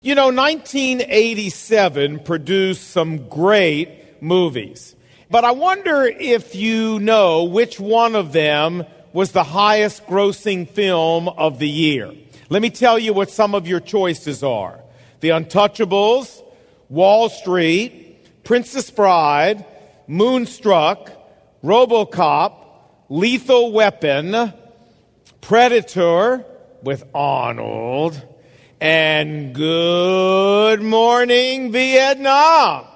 You know, 1987 produced some great movies. But I wonder if you know which one of them was the highest grossing film of the year. Let me tell you what some of your choices are The Untouchables, Wall Street, Princess Bride, Moonstruck, Robocop, Lethal Weapon, Predator with Arnold, and Good Morning Vietnam.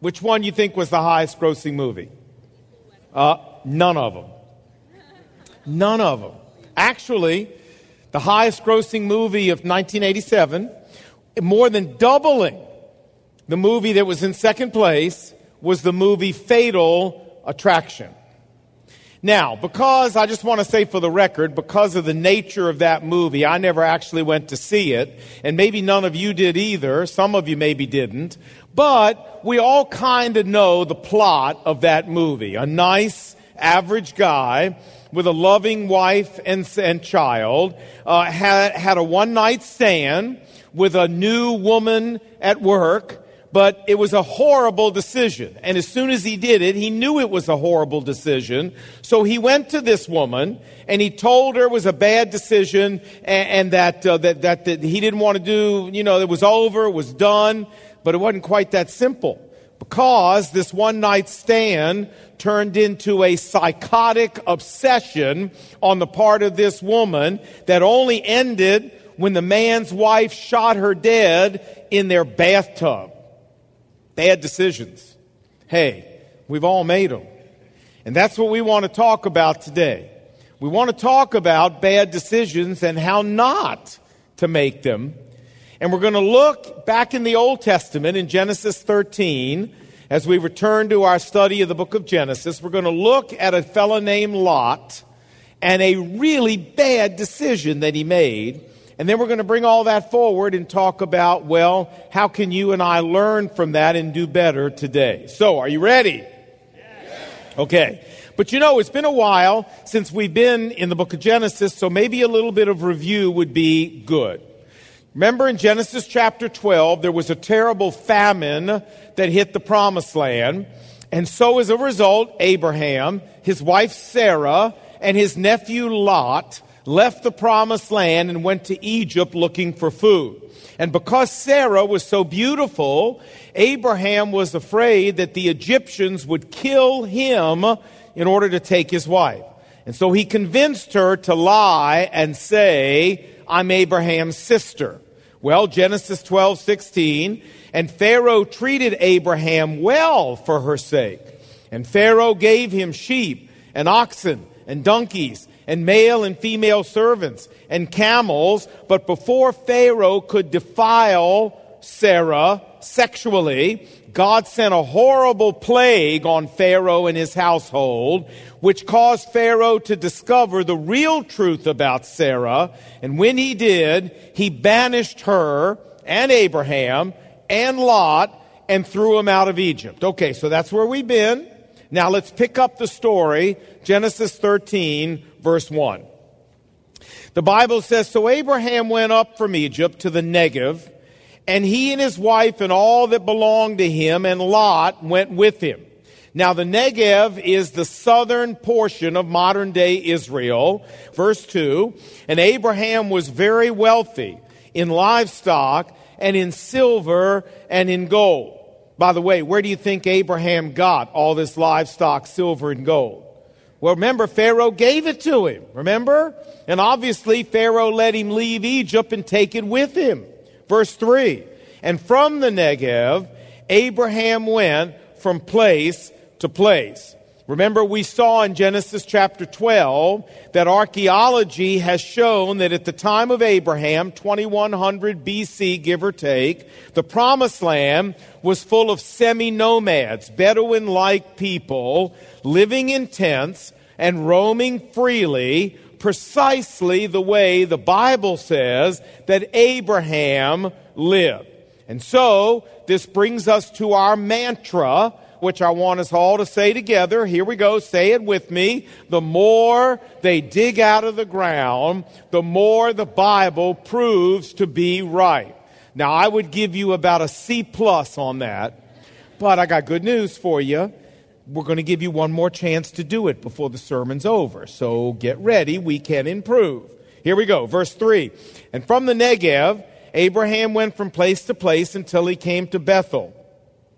Which one you think was the highest grossing movie? Uh, none of them. None of them. Actually, the highest grossing movie of 1987, more than doubling the movie that was in second place, was the movie Fatal Attraction. Now, because I just want to say for the record, because of the nature of that movie, I never actually went to see it, and maybe none of you did either. Some of you maybe didn't. But we all kind of know the plot of that movie. A nice, average guy with a loving wife and, and child uh, had, had a one night stand with a new woman at work but it was a horrible decision. And as soon as he did it, he knew it was a horrible decision. So he went to this woman and he told her it was a bad decision and, and that, uh, that, that, that he didn't want to do, you know, it was over, it was done. But it wasn't quite that simple because this one night stand turned into a psychotic obsession on the part of this woman that only ended when the man's wife shot her dead in their bathtub. Bad decisions. Hey, we've all made them. And that's what we want to talk about today. We want to talk about bad decisions and how not to make them. And we're going to look back in the Old Testament in Genesis 13 as we return to our study of the book of Genesis. We're going to look at a fellow named Lot and a really bad decision that he made and then we're going to bring all that forward and talk about, well, how can you and I learn from that and do better today? So, are you ready? Yes. Okay. But you know, it's been a while since we've been in the book of Genesis, so maybe a little bit of review would be good. Remember in Genesis chapter 12, there was a terrible famine that hit the promised land. And so as a result, Abraham, his wife Sarah, and his nephew Lot left the promised land and went to Egypt looking for food. And because Sarah was so beautiful, Abraham was afraid that the Egyptians would kill him in order to take his wife. And so he convinced her to lie and say, I'm Abraham's sister. Well, Genesis 12, 16, and Pharaoh treated Abraham well for her sake. And Pharaoh gave him sheep and oxen and donkeys and male and female servants and camels. But before Pharaoh could defile Sarah sexually, God sent a horrible plague on Pharaoh and his household, which caused Pharaoh to discover the real truth about Sarah. And when he did, he banished her and Abraham and Lot and threw them out of Egypt. Okay, so that's where we've been. Now let's pick up the story, Genesis 13, verse 1. The Bible says, So Abraham went up from Egypt to the Negev, and he and his wife and all that belonged to him, and Lot went with him. Now, the Negev is the southern portion of modern day Israel. Verse 2 And Abraham was very wealthy in livestock and in silver and in gold. By the way, where do you think Abraham got all this livestock, silver, and gold? Well, remember, Pharaoh gave it to him. Remember? And obviously, Pharaoh let him leave Egypt and take it with him. Verse 3 And from the Negev, Abraham went from place to place. Remember, we saw in Genesis chapter 12 that archaeology has shown that at the time of Abraham, 2100 BC, give or take, the promised land was full of semi nomads, Bedouin like people living in tents and roaming freely, precisely the way the Bible says that Abraham lived. And so, this brings us to our mantra which I want us all to say together. Here we go. Say it with me. The more they dig out of the ground, the more the Bible proves to be right. Now, I would give you about a C plus on that, but I got good news for you. We're going to give you one more chance to do it before the sermon's over. So get ready. We can improve. Here we go. Verse 3. And from the Negev, Abraham went from place to place until he came to Bethel,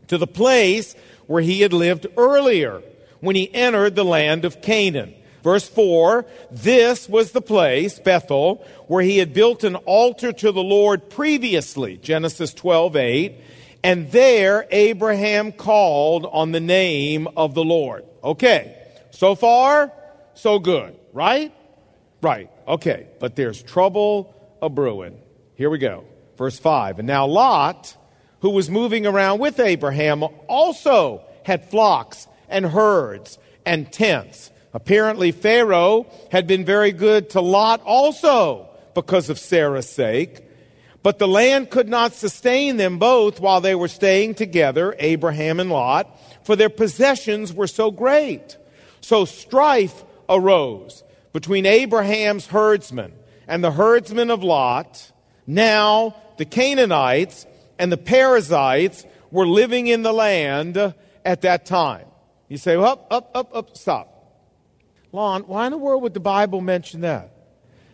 to the place where he had lived earlier when he entered the land of Canaan. Verse 4 This was the place, Bethel, where he had built an altar to the Lord previously. Genesis 12 8. And there Abraham called on the name of the Lord. Okay, so far, so good, right? Right, okay, but there's trouble a brewing. Here we go. Verse 5. And now Lot, who was moving around with Abraham, also had flocks and herds and tents. Apparently, Pharaoh had been very good to Lot also because of Sarah's sake. But the land could not sustain them both while they were staying together, Abraham and Lot, for their possessions were so great. So strife arose between Abraham's herdsmen and the herdsmen of Lot. Now the Canaanites and the Perizzites were living in the land at that time. You say, well, up, up, up, up, stop. Lon, why in the world would the Bible mention that?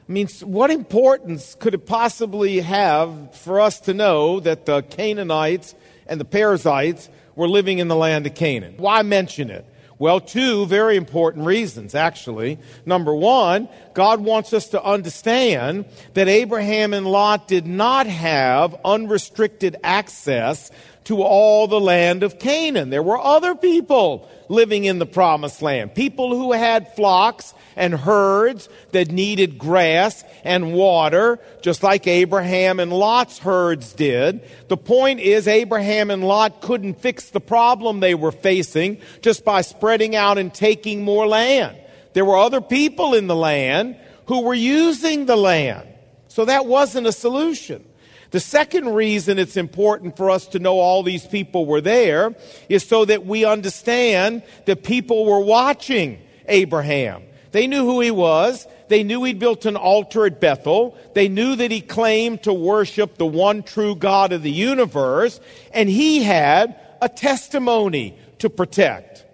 I mean, what importance could it possibly have for us to know that the Canaanites and the Perizzites were living in the land of Canaan? Why mention it? Well, two very important reasons, actually. Number one, God wants us to understand that Abraham and Lot did not have unrestricted access to all the land of Canaan. There were other people living in the promised land. People who had flocks and herds that needed grass and water, just like Abraham and Lot's herds did. The point is, Abraham and Lot couldn't fix the problem they were facing just by spreading out and taking more land. There were other people in the land who were using the land. So that wasn't a solution. The second reason it's important for us to know all these people were there is so that we understand that people were watching Abraham. They knew who he was. They knew he'd built an altar at Bethel. They knew that he claimed to worship the one true God of the universe. And he had a testimony to protect.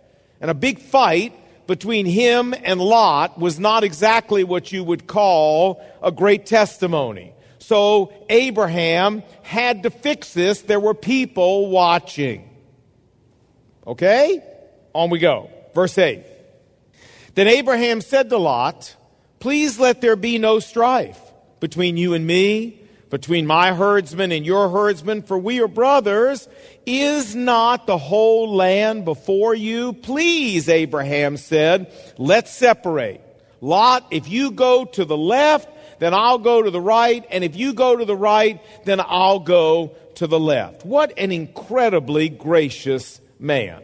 And a big fight between him and Lot was not exactly what you would call a great testimony. So Abraham had to fix this. There were people watching. Okay? On we go. Verse 8. Then Abraham said to Lot, Please let there be no strife between you and me, between my herdsmen and your herdsmen, for we are brothers. Is not the whole land before you? Please, Abraham said, let's separate. Lot, if you go to the left, then I'll go to the right, and if you go to the right, then I'll go to the left. What an incredibly gracious man.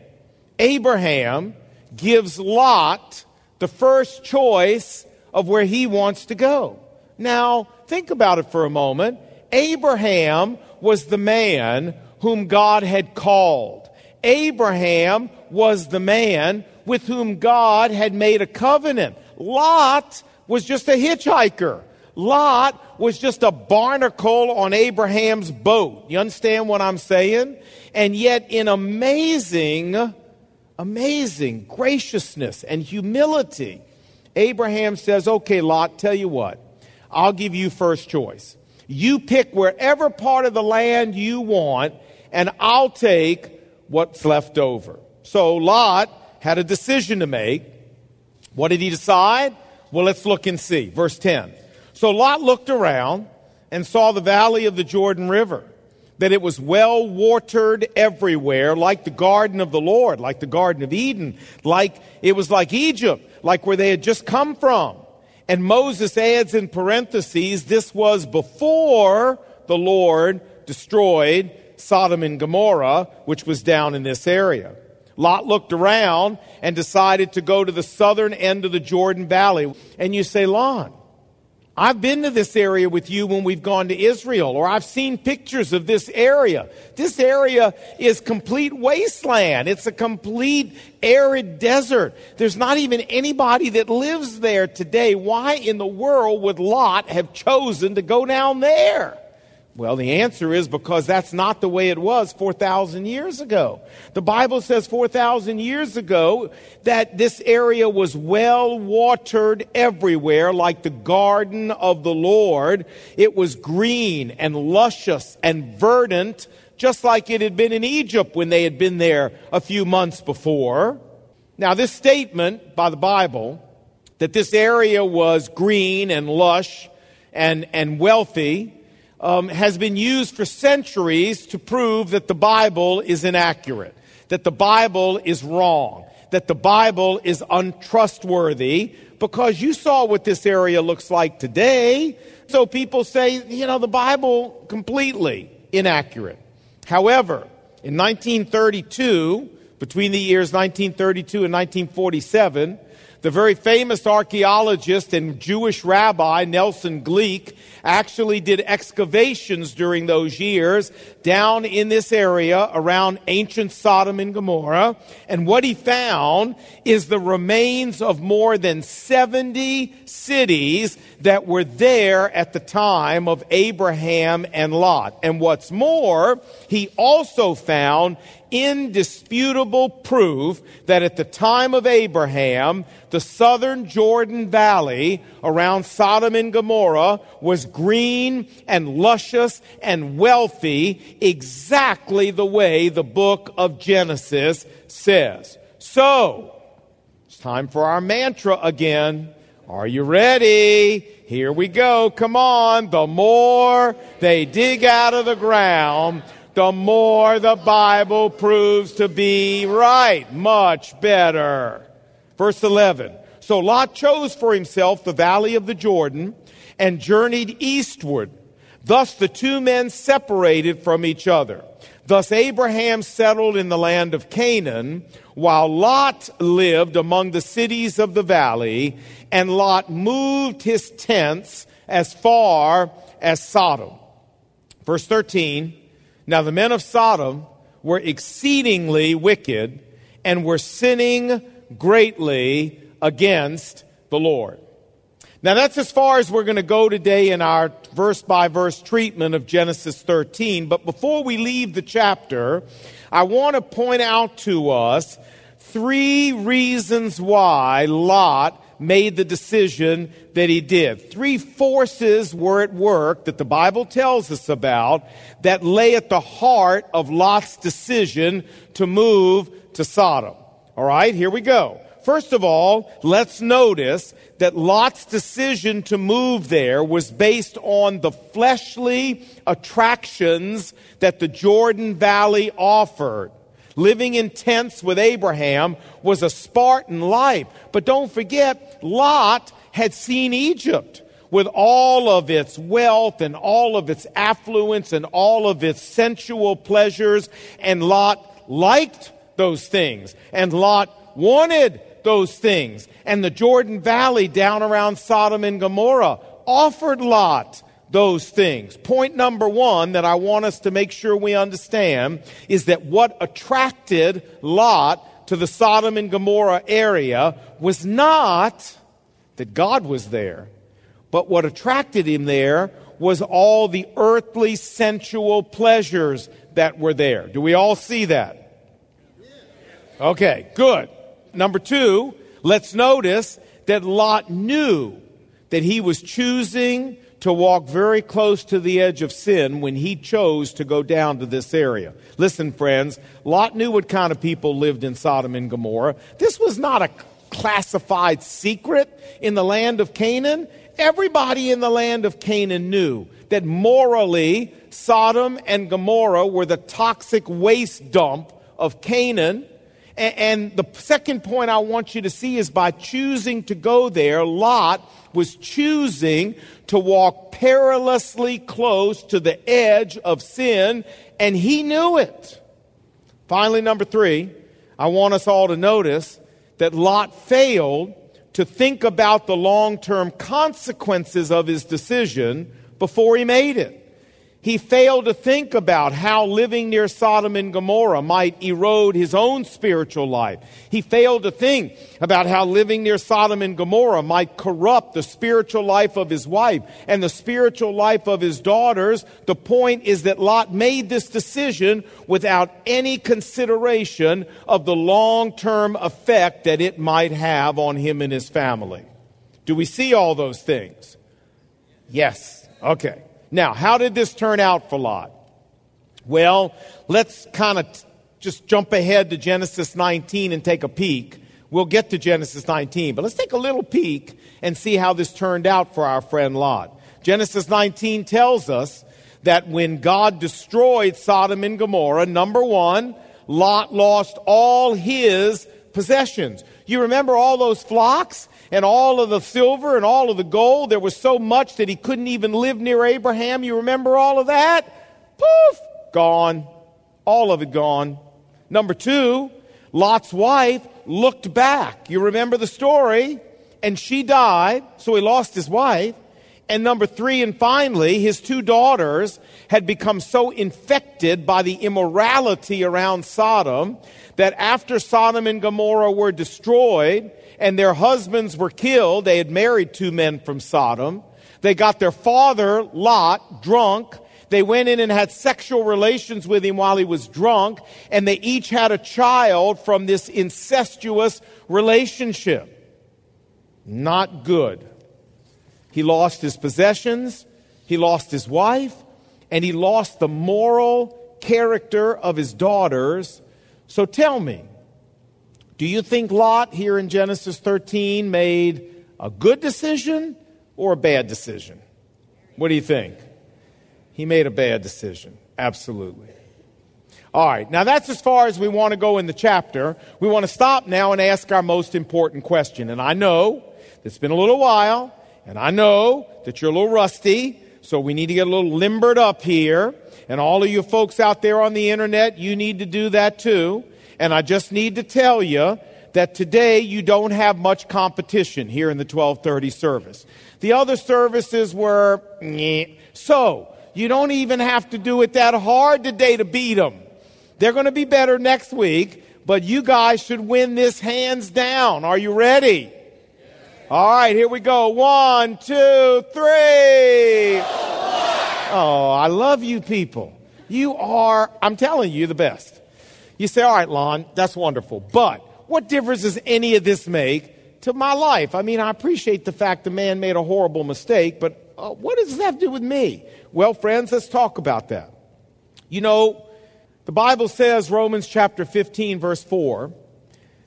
Abraham gives Lot the first choice of where he wants to go. Now, think about it for a moment. Abraham was the man whom God had called. Abraham was the man with whom God had made a covenant. Lot was just a hitchhiker. Lot was just a barnacle on Abraham's boat. You understand what I'm saying? And yet, in amazing, amazing graciousness and humility, Abraham says, Okay, Lot, tell you what, I'll give you first choice. You pick wherever part of the land you want, and I'll take what's left over. So Lot had a decision to make. What did he decide? Well, let's look and see. Verse 10. So Lot looked around and saw the valley of the Jordan River, that it was well watered everywhere, like the garden of the Lord, like the Garden of Eden, like it was like Egypt, like where they had just come from. And Moses adds in parentheses, this was before the Lord destroyed Sodom and Gomorrah, which was down in this area. Lot looked around and decided to go to the southern end of the Jordan Valley. And you say, Lon, I've been to this area with you when we've gone to Israel, or I've seen pictures of this area. This area is complete wasteland. It's a complete arid desert. There's not even anybody that lives there today. Why in the world would Lot have chosen to go down there? Well, the answer is because that's not the way it was 4,000 years ago. The Bible says 4,000 years ago that this area was well watered everywhere like the garden of the Lord. It was green and luscious and verdant, just like it had been in Egypt when they had been there a few months before. Now, this statement by the Bible that this area was green and lush and, and wealthy um, has been used for centuries to prove that the Bible is inaccurate, that the Bible is wrong, that the Bible is untrustworthy, because you saw what this area looks like today. So people say, you know, the Bible completely inaccurate. However, in 1932, between the years 1932 and 1947, the very famous archaeologist and Jewish rabbi Nelson Glueck actually did excavations during those years down in this area around ancient Sodom and Gomorrah. And what he found is the remains of more than 70 cities that were there at the time of Abraham and Lot. And what's more, he also found indisputable proof that at the time of Abraham, the southern Jordan Valley around Sodom and Gomorrah was green and luscious and wealthy, exactly the way the book of Genesis says. So, it's time for our mantra again. Are you ready? Here we go. Come on. The more they dig out of the ground, the more the Bible proves to be right. Much better. Verse 11. So Lot chose for himself the valley of the Jordan and journeyed eastward. Thus the two men separated from each other. Thus Abraham settled in the land of Canaan, while Lot lived among the cities of the valley, and Lot moved his tents as far as Sodom. Verse 13 Now the men of Sodom were exceedingly wicked and were sinning greatly against the Lord. Now, that's as far as we're going to go today in our verse by verse treatment of Genesis 13. But before we leave the chapter, I want to point out to us three reasons why Lot made the decision that he did. Three forces were at work that the Bible tells us about that lay at the heart of Lot's decision to move to Sodom. All right, here we go. First of all, let's notice that Lot's decision to move there was based on the fleshly attractions that the Jordan Valley offered. Living in tents with Abraham was a Spartan life. But don't forget, Lot had seen Egypt with all of its wealth and all of its affluence and all of its sensual pleasures. And Lot liked those things. And Lot wanted those things. And the Jordan Valley down around Sodom and Gomorrah offered Lot those things. Point number one that I want us to make sure we understand is that what attracted Lot to the Sodom and Gomorrah area was not that God was there, but what attracted him there was all the earthly sensual pleasures that were there. Do we all see that? Okay, good. Number two, let's notice that Lot knew that he was choosing to walk very close to the edge of sin when he chose to go down to this area. Listen, friends, Lot knew what kind of people lived in Sodom and Gomorrah. This was not a classified secret in the land of Canaan. Everybody in the land of Canaan knew that morally, Sodom and Gomorrah were the toxic waste dump of Canaan and the second point I want you to see is by choosing to go there, Lot was choosing to walk perilously close to the edge of sin, and he knew it. Finally, number three, I want us all to notice that Lot failed to think about the long term consequences of his decision before he made it. He failed to think about how living near Sodom and Gomorrah might erode his own spiritual life. He failed to think about how living near Sodom and Gomorrah might corrupt the spiritual life of his wife and the spiritual life of his daughters. The point is that Lot made this decision without any consideration of the long term effect that it might have on him and his family. Do we see all those things? Yes. Okay. Now, how did this turn out for Lot? Well, let's kind of t- just jump ahead to Genesis 19 and take a peek. We'll get to Genesis 19, but let's take a little peek and see how this turned out for our friend Lot. Genesis 19 tells us that when God destroyed Sodom and Gomorrah, number one, Lot lost all his possessions. You remember all those flocks? And all of the silver and all of the gold. There was so much that he couldn't even live near Abraham. You remember all of that? Poof, gone. All of it gone. Number two, Lot's wife looked back. You remember the story? And she died, so he lost his wife. And number three, and finally, his two daughters had become so infected by the immorality around Sodom that after Sodom and Gomorrah were destroyed, and their husbands were killed. They had married two men from Sodom. They got their father, Lot, drunk. They went in and had sexual relations with him while he was drunk, and they each had a child from this incestuous relationship. Not good. He lost his possessions, he lost his wife, and he lost the moral character of his daughters. So tell me, do you think Lot here in Genesis 13 made a good decision or a bad decision? What do you think? He made a bad decision. Absolutely. All right, now that's as far as we want to go in the chapter. We want to stop now and ask our most important question. And I know it's been a little while, and I know that you're a little rusty, so we need to get a little limbered up here. And all of you folks out there on the internet, you need to do that too. And I just need to tell you that today you don't have much competition here in the 1230 service. The other services were, so you don't even have to do it that hard today to beat them. They're going to be better next week, but you guys should win this hands down. Are you ready? All right, here we go. One, two, three. Oh, I love you people. You are, I'm telling you, the best. You say, all right, Lon, that's wonderful. But what difference does any of this make to my life? I mean, I appreciate the fact the man made a horrible mistake, but uh, what does that have to do with me? Well, friends, let's talk about that. You know, the Bible says, Romans chapter 15, verse 4,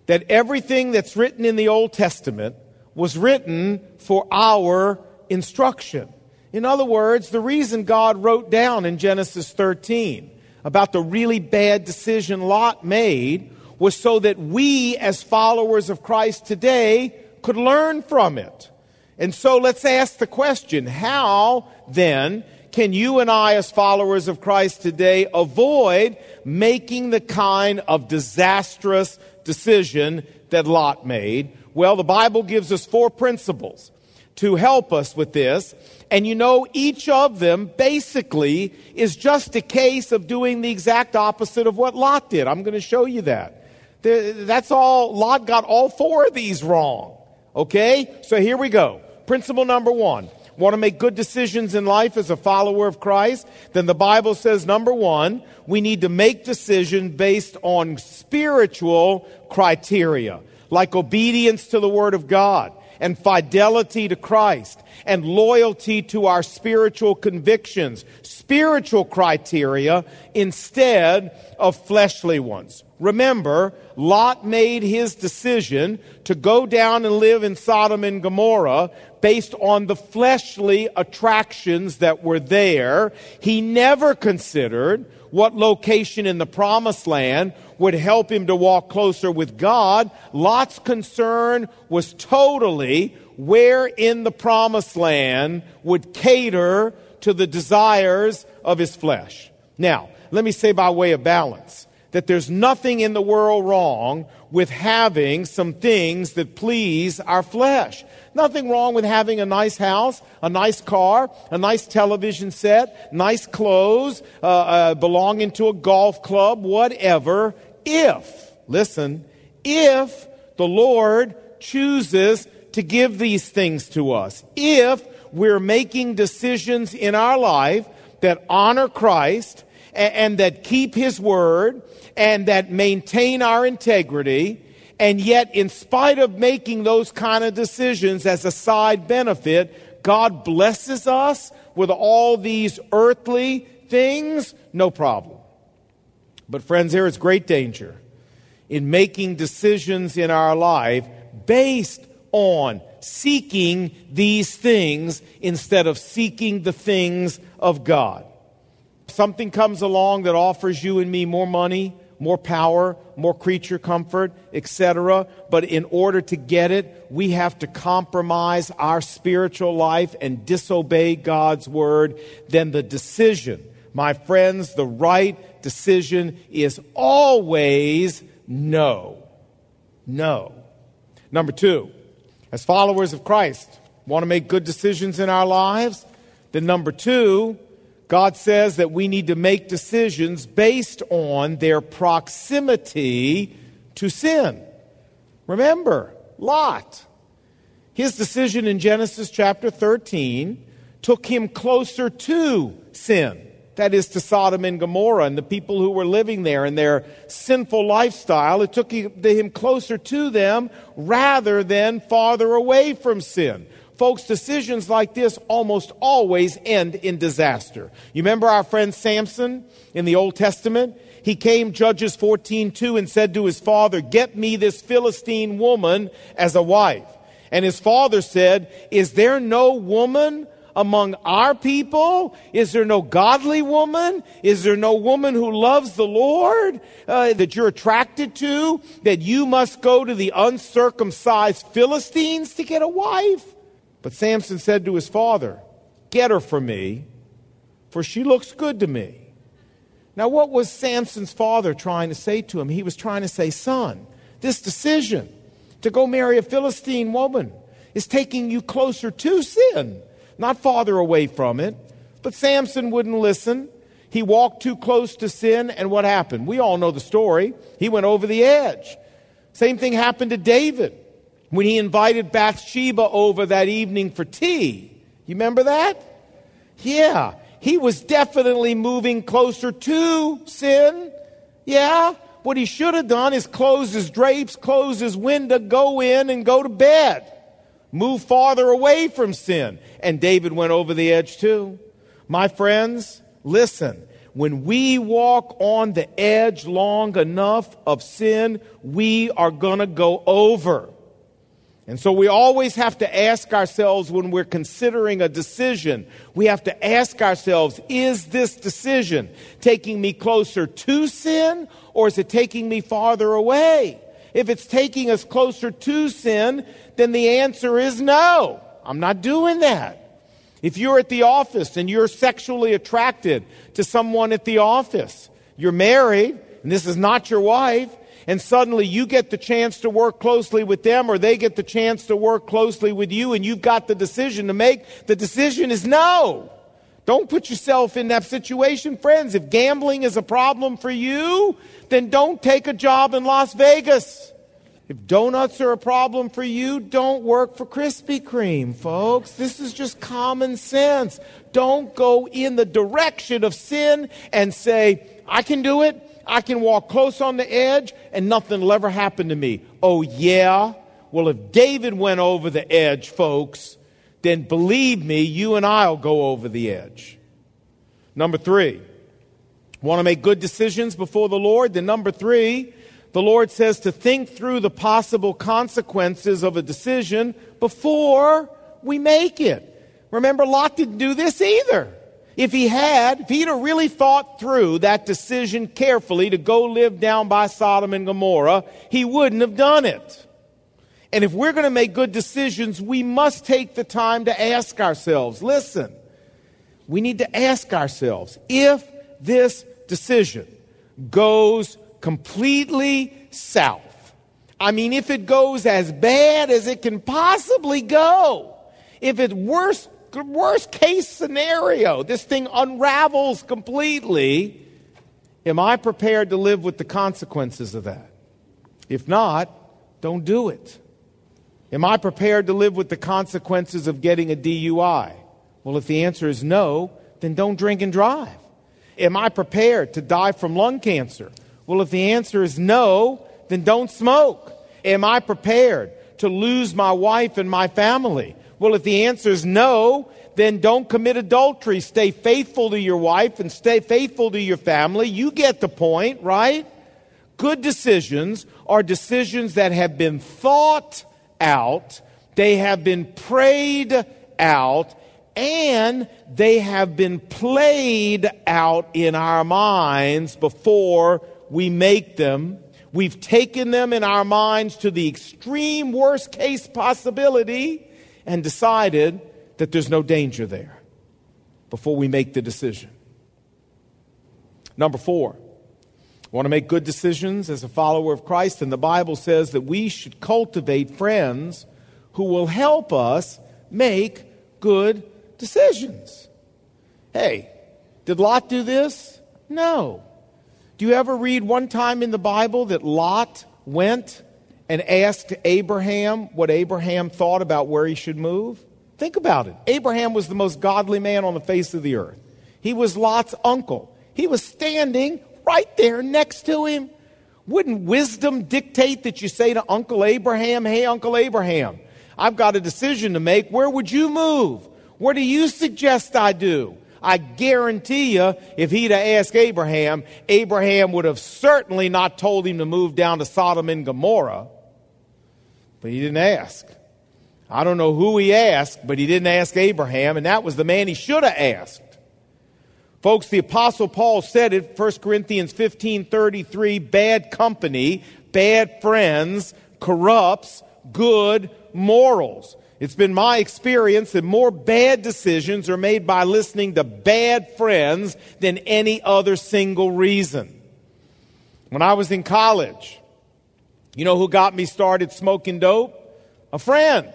that everything that's written in the Old Testament was written for our instruction. In other words, the reason God wrote down in Genesis 13 about the really bad decision Lot made was so that we, as followers of Christ today, could learn from it. And so let's ask the question how then can you and I, as followers of Christ today, avoid making the kind of disastrous decision that Lot made? Well, the Bible gives us four principles to help us with this. And you know, each of them basically is just a case of doing the exact opposite of what Lot did. I'm going to show you that. That's all, Lot got all four of these wrong. Okay? So here we go. Principle number one. Want to make good decisions in life as a follower of Christ? Then the Bible says, number one, we need to make decisions based on spiritual criteria, like obedience to the Word of God and fidelity to Christ and loyalty to our spiritual convictions, spiritual criteria instead of fleshly ones. Remember, Lot made his decision to go down and live in Sodom and Gomorrah based on the fleshly attractions that were there. He never considered what location in the promised land would help him to walk closer with God. Lot's concern was totally where in the promised land would cater to the desires of his flesh. Now, let me say by way of balance that there's nothing in the world wrong with having some things that please our flesh. Nothing wrong with having a nice house, a nice car, a nice television set, nice clothes, uh, uh, belonging to a golf club, whatever, if, listen, if the Lord chooses to give these things to us. If we're making decisions in our life that honor Christ and, and that keep His word and that maintain our integrity. And yet, in spite of making those kind of decisions as a side benefit, God blesses us with all these earthly things, no problem. But, friends, there is great danger in making decisions in our life based on seeking these things instead of seeking the things of God. Something comes along that offers you and me more money, more power, more creature comfort, etc. But in order to get it, we have to compromise our spiritual life and disobey God's word. Then the decision, my friends, the right decision is always no. No. Number two, as followers of Christ, want to make good decisions in our lives? Then number two, God says that we need to make decisions based on their proximity to sin. Remember, Lot. His decision in Genesis chapter 13 took him closer to sin. That is to Sodom and Gomorrah and the people who were living there and their sinful lifestyle. It took him closer to them rather than farther away from sin. Folks, decisions like this almost always end in disaster. You remember our friend Samson in the Old Testament? He came, Judges 14 2, and said to his father, Get me this Philistine woman as a wife. And his father said, Is there no woman among our people? Is there no godly woman? Is there no woman who loves the Lord uh, that you're attracted to? That you must go to the uncircumcised Philistines to get a wife? But Samson said to his father, Get her for me, for she looks good to me. Now, what was Samson's father trying to say to him? He was trying to say, Son, this decision to go marry a Philistine woman is taking you closer to sin, not farther away from it. But Samson wouldn't listen. He walked too close to sin, and what happened? We all know the story. He went over the edge. Same thing happened to David when he invited Bathsheba over that evening for tea. You remember that? Yeah. He was definitely moving closer to sin. Yeah. What he should have done is close his drapes, close his window, go in and go to bed. Move farther away from sin. And David went over the edge too. My friends, listen. When we walk on the edge long enough of sin, we are going to go over. And so we always have to ask ourselves when we're considering a decision, we have to ask ourselves, is this decision taking me closer to sin or is it taking me farther away? If it's taking us closer to sin, then the answer is no. I'm not doing that. If you're at the office and you're sexually attracted to someone at the office, you're married, and this is not your wife, and suddenly you get the chance to work closely with them or they get the chance to work closely with you and you've got the decision to make, the decision is no. Don't put yourself in that situation, friends. If gambling is a problem for you, then don't take a job in Las Vegas. If donuts are a problem for you, don't work for Krispy Kreme, folks. This is just common sense. Don't go in the direction of sin and say, I can do it. I can walk close on the edge and nothing will ever happen to me. Oh, yeah? Well, if David went over the edge, folks, then believe me, you and I will go over the edge. Number three, want to make good decisions before the Lord? Then, number three, the Lord says to think through the possible consequences of a decision before we make it. Remember, Lot didn't do this either. If he had, if he'd have really thought through that decision carefully to go live down by Sodom and Gomorrah, he wouldn't have done it. And if we're going to make good decisions, we must take the time to ask ourselves listen, we need to ask ourselves if this decision goes completely south. I mean, if it goes as bad as it can possibly go, if it's worst, worst case scenario, this thing unravels completely, am I prepared to live with the consequences of that? If not, don't do it. Am I prepared to live with the consequences of getting a DUI? Well, if the answer is no, then don't drink and drive. Am I prepared to die from lung cancer? Well, if the answer is no, then don't smoke. Am I prepared to lose my wife and my family? Well, if the answer is no, then don't commit adultery. Stay faithful to your wife and stay faithful to your family. You get the point, right? Good decisions are decisions that have been thought out, they have been prayed out, and they have been played out in our minds before we make them. We've taken them in our minds to the extreme worst case possibility and decided that there's no danger there before we make the decision. Number four, want to make good decisions as a follower of Christ, and the Bible says that we should cultivate friends who will help us make good decisions. Hey, did Lot do this? No. Do you ever read one time in the Bible that Lot went and asked Abraham what Abraham thought about where he should move? Think about it. Abraham was the most godly man on the face of the earth. He was Lot's uncle. He was standing right there next to him. Wouldn't wisdom dictate that you say to Uncle Abraham, Hey, Uncle Abraham, I've got a decision to make. Where would you move? What do you suggest I do? I guarantee you, if he'd have asked Abraham, Abraham would have certainly not told him to move down to Sodom and Gomorrah. But he didn't ask. I don't know who he asked, but he didn't ask Abraham, and that was the man he should have asked. Folks, the apostle Paul said it, 1 Corinthians 15, 33, bad company, bad friends corrupts good morals. It's been my experience that more bad decisions are made by listening to bad friends than any other single reason. When I was in college, you know who got me started smoking dope? A friend.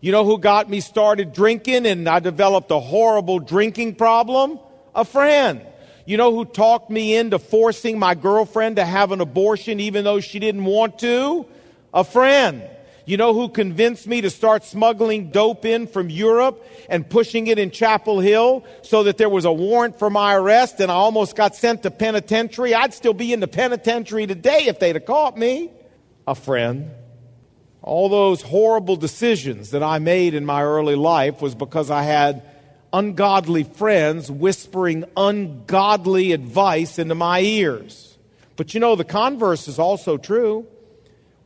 You know who got me started drinking and I developed a horrible drinking problem? A friend. You know who talked me into forcing my girlfriend to have an abortion even though she didn't want to? A friend. You know who convinced me to start smuggling dope in from Europe and pushing it in Chapel Hill so that there was a warrant for my arrest and I almost got sent to penitentiary? I'd still be in the penitentiary today if they'd have caught me. A friend. All those horrible decisions that I made in my early life was because I had ungodly friends whispering ungodly advice into my ears. But you know, the converse is also true.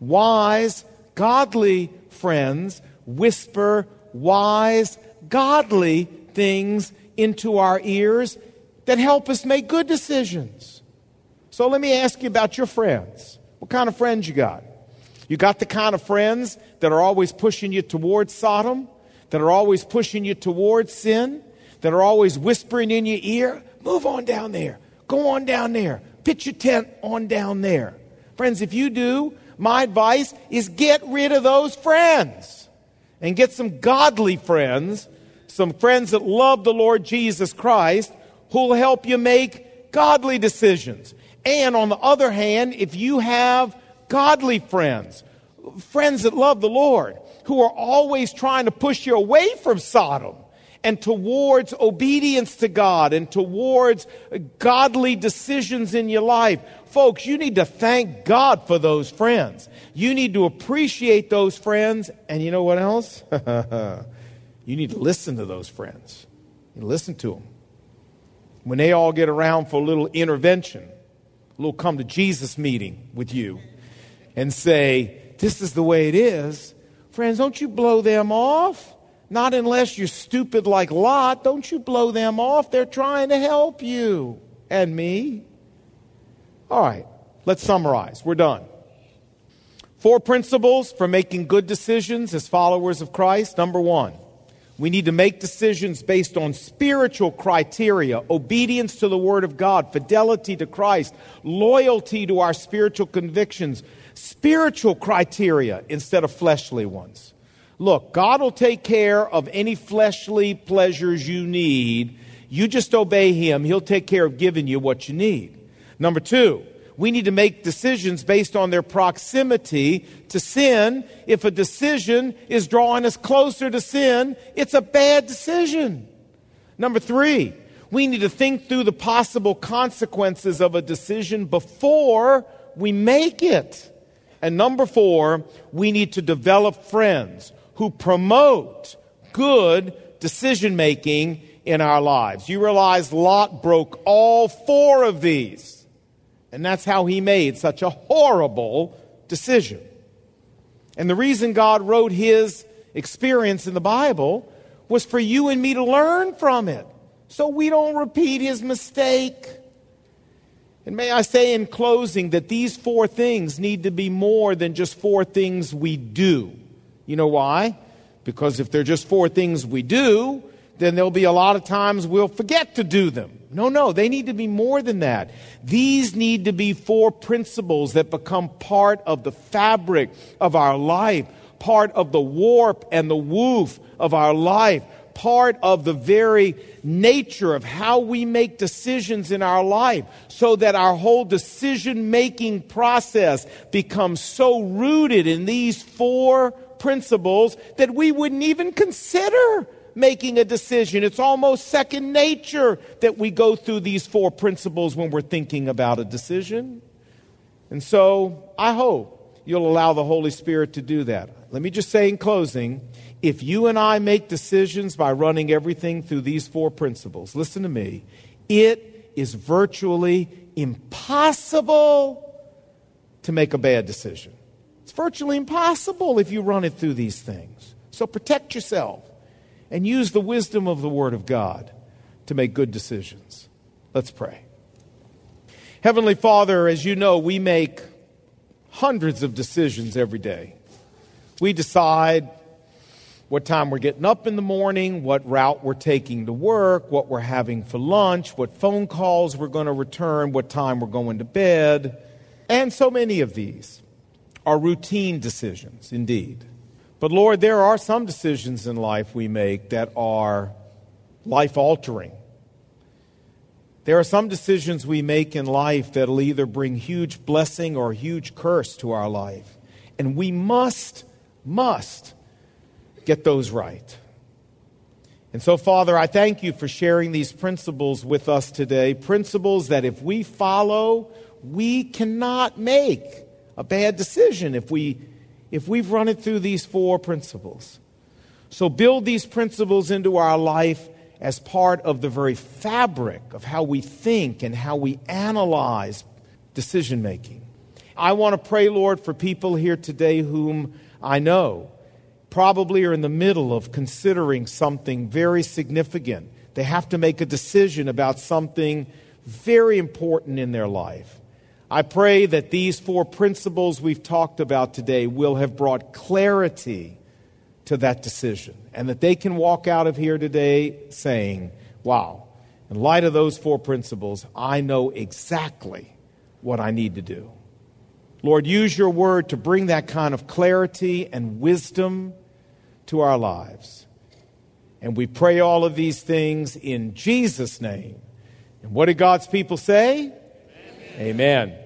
Wise, godly friends whisper wise, godly things into our ears that help us make good decisions. So let me ask you about your friends. What kind of friends you got? You got the kind of friends that are always pushing you towards Sodom? that are always pushing you towards sin, that are always whispering in your ear, move on down there, go on down there, pitch your tent on down there. Friends, if you do, my advice is get rid of those friends and get some godly friends, some friends that love the Lord Jesus Christ who will help you make godly decisions. And on the other hand, if you have godly friends, friends that love the Lord, who are always trying to push you away from Sodom and towards obedience to God and towards godly decisions in your life. Folks, you need to thank God for those friends. You need to appreciate those friends. And you know what else? you need to listen to those friends. You listen to them. When they all get around for a little intervention, a little come to Jesus meeting with you, and say, This is the way it is, Friends, don't you blow them off. Not unless you're stupid like Lot. Don't you blow them off. They're trying to help you and me. All right, let's summarize. We're done. Four principles for making good decisions as followers of Christ. Number one, We need to make decisions based on spiritual criteria obedience to the Word of God, fidelity to Christ, loyalty to our spiritual convictions, spiritual criteria instead of fleshly ones. Look, God will take care of any fleshly pleasures you need. You just obey Him, He'll take care of giving you what you need. Number two, we need to make decisions based on their proximity to sin. If a decision is drawing us closer to sin, it's a bad decision. Number three, we need to think through the possible consequences of a decision before we make it. And number four, we need to develop friends who promote good decision making in our lives. You realize Lot broke all four of these. And that's how he made such a horrible decision. And the reason God wrote his experience in the Bible was for you and me to learn from it so we don't repeat his mistake. And may I say in closing that these four things need to be more than just four things we do. You know why? Because if they're just four things we do, then there'll be a lot of times we'll forget to do them. No, no, they need to be more than that. These need to be four principles that become part of the fabric of our life, part of the warp and the woof of our life, part of the very nature of how we make decisions in our life, so that our whole decision making process becomes so rooted in these four principles that we wouldn't even consider making a decision. It's almost second nature that we go through these four principles when we're thinking about a decision. And so I hope you'll allow the Holy Spirit to do that. Let me just say in closing if you and I make decisions by running everything through these four principles, listen to me, it is virtually impossible to make a bad decision. It's virtually impossible if you run it through these things. So protect yourself and use the wisdom of the Word of God to make good decisions. Let's pray. Heavenly Father, as you know, we make hundreds of decisions every day. We decide what time we're getting up in the morning, what route we're taking to work, what we're having for lunch, what phone calls we're going to return, what time we're going to bed. And so many of these are routine decisions, indeed. But Lord, there are some decisions in life we make that are life altering. There are some decisions we make in life that'll either bring huge blessing or huge curse to our life. And we must, must get those right. And so, Father, I thank you for sharing these principles with us today. Principles that if we follow, we cannot make a bad decision if we if we've run it through these four principles. So build these principles into our life as part of the very fabric of how we think and how we analyze decision making. I want to pray, Lord, for people here today whom I know probably are in the middle of considering something very significant. They have to make a decision about something very important in their life. I pray that these four principles we've talked about today will have brought clarity to that decision and that they can walk out of here today saying, Wow, in light of those four principles, I know exactly what I need to do. Lord, use your word to bring that kind of clarity and wisdom to our lives. And we pray all of these things in Jesus' name. And what did God's people say? Amen. Amen.